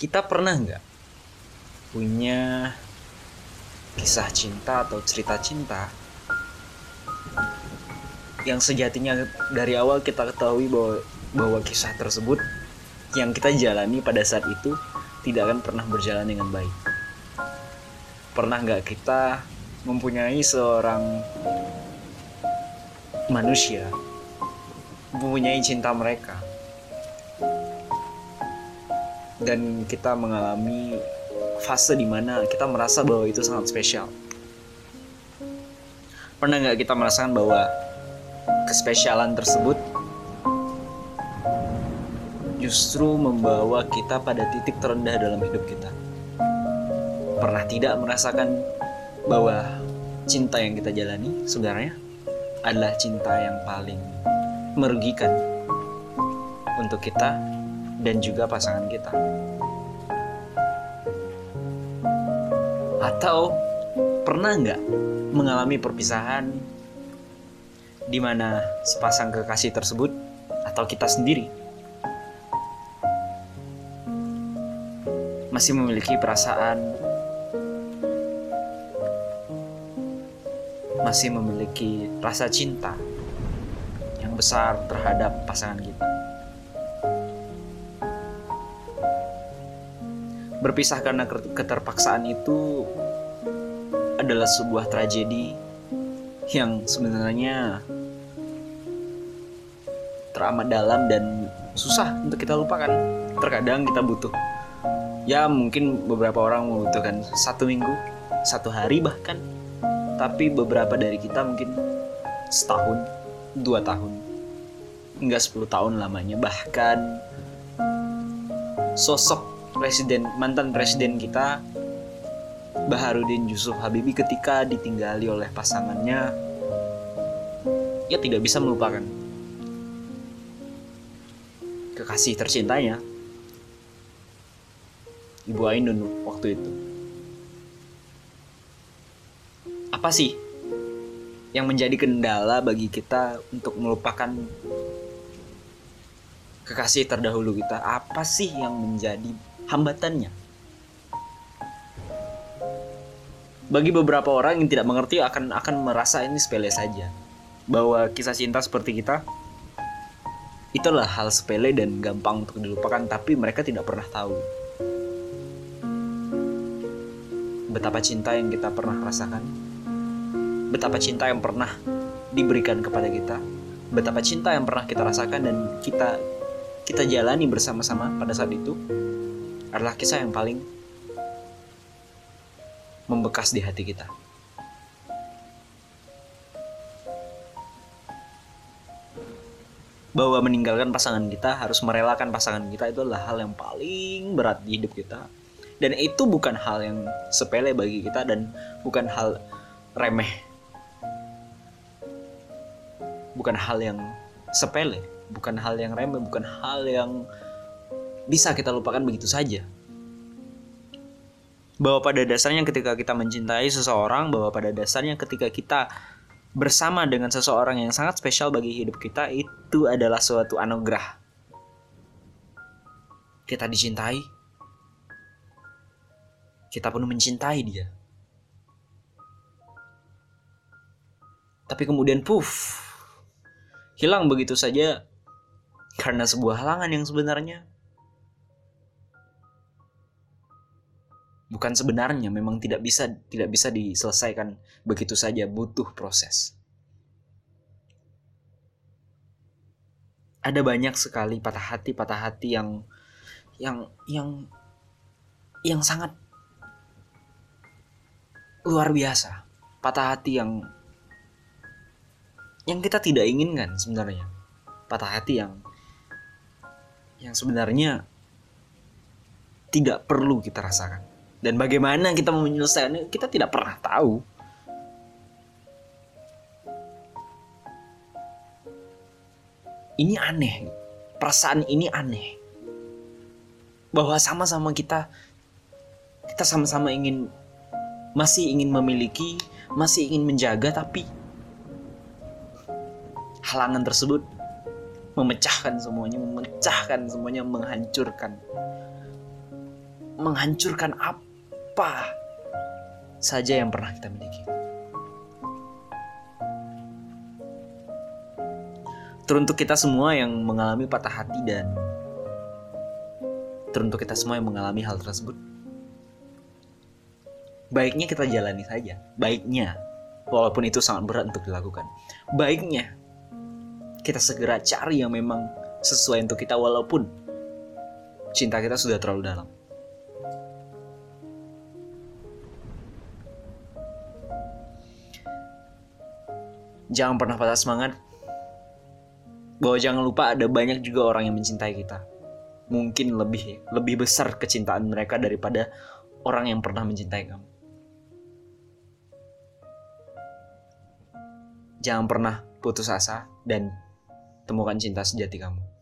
kita pernah nggak punya kisah cinta atau cerita cinta yang sejatinya dari awal kita ketahui bahwa bahwa kisah tersebut yang kita jalani pada saat itu tidak akan pernah berjalan dengan baik. Pernah nggak kita mempunyai seorang manusia mempunyai cinta mereka dan kita mengalami fase di mana kita merasa bahwa itu sangat spesial. Pernah nggak kita merasakan bahwa kespesialan tersebut justru membawa kita pada titik terendah dalam hidup kita? Pernah tidak merasakan bahwa cinta yang kita jalani sebenarnya adalah cinta yang paling merugikan untuk kita dan juga pasangan kita? Atau pernah nggak mengalami perpisahan di mana sepasang kekasih tersebut atau kita sendiri masih memiliki perasaan masih memiliki rasa cinta yang besar terhadap pasangan kita. Berpisah karena keterpaksaan itu adalah sebuah tragedi yang sebenarnya teramat dalam dan susah untuk kita lupakan. Terkadang kita butuh, ya mungkin beberapa orang membutuhkan satu minggu, satu hari bahkan, tapi beberapa dari kita mungkin setahun, dua tahun, hingga sepuluh tahun lamanya. Bahkan sosok presiden mantan presiden kita Baharudin Yusuf Habibie ketika ditinggali oleh pasangannya ia tidak bisa melupakan kekasih tercintanya Ibu Ainun waktu itu. Apa sih yang menjadi kendala bagi kita untuk melupakan kekasih terdahulu kita? Apa sih yang menjadi hambatannya. Bagi beberapa orang yang tidak mengerti akan akan merasa ini sepele saja. Bahwa kisah cinta seperti kita itulah hal sepele dan gampang untuk dilupakan tapi mereka tidak pernah tahu betapa cinta yang kita pernah rasakan betapa cinta yang pernah diberikan kepada kita betapa cinta yang pernah kita rasakan dan kita kita jalani bersama-sama pada saat itu adalah kisah yang paling membekas di hati kita. Bahwa meninggalkan pasangan kita harus merelakan pasangan kita itu adalah hal yang paling berat di hidup kita. Dan itu bukan hal yang sepele bagi kita dan bukan hal remeh. Bukan hal yang sepele, bukan hal yang remeh, bukan hal yang bisa kita lupakan begitu saja bahwa pada dasarnya ketika kita mencintai seseorang, bahwa pada dasarnya ketika kita bersama dengan seseorang yang sangat spesial bagi hidup kita itu adalah suatu anugerah. Kita dicintai, kita pun mencintai dia. Tapi kemudian puff, hilang begitu saja karena sebuah halangan yang sebenarnya bukan sebenarnya memang tidak bisa tidak bisa diselesaikan begitu saja butuh proses. Ada banyak sekali patah hati patah hati yang yang yang yang sangat luar biasa. Patah hati yang yang kita tidak inginkan sebenarnya. Patah hati yang yang sebenarnya tidak perlu kita rasakan dan bagaimana kita menyelesaikannya kita tidak pernah tahu. Ini aneh. Perasaan ini aneh. Bahwa sama-sama kita kita sama-sama ingin masih ingin memiliki masih ingin menjaga tapi halangan tersebut memecahkan semuanya memecahkan semuanya menghancurkan. Menghancurkan apa saja yang pernah kita miliki. Teruntuk kita semua yang mengalami patah hati dan teruntuk kita semua yang mengalami hal tersebut. Baiknya kita jalani saja. Baiknya, walaupun itu sangat berat untuk dilakukan. Baiknya, kita segera cari yang memang sesuai untuk kita walaupun cinta kita sudah terlalu dalam. Jangan pernah patah semangat. Bahwa jangan lupa ada banyak juga orang yang mencintai kita. Mungkin lebih lebih besar kecintaan mereka daripada orang yang pernah mencintai kamu. Jangan pernah putus asa dan temukan cinta sejati kamu.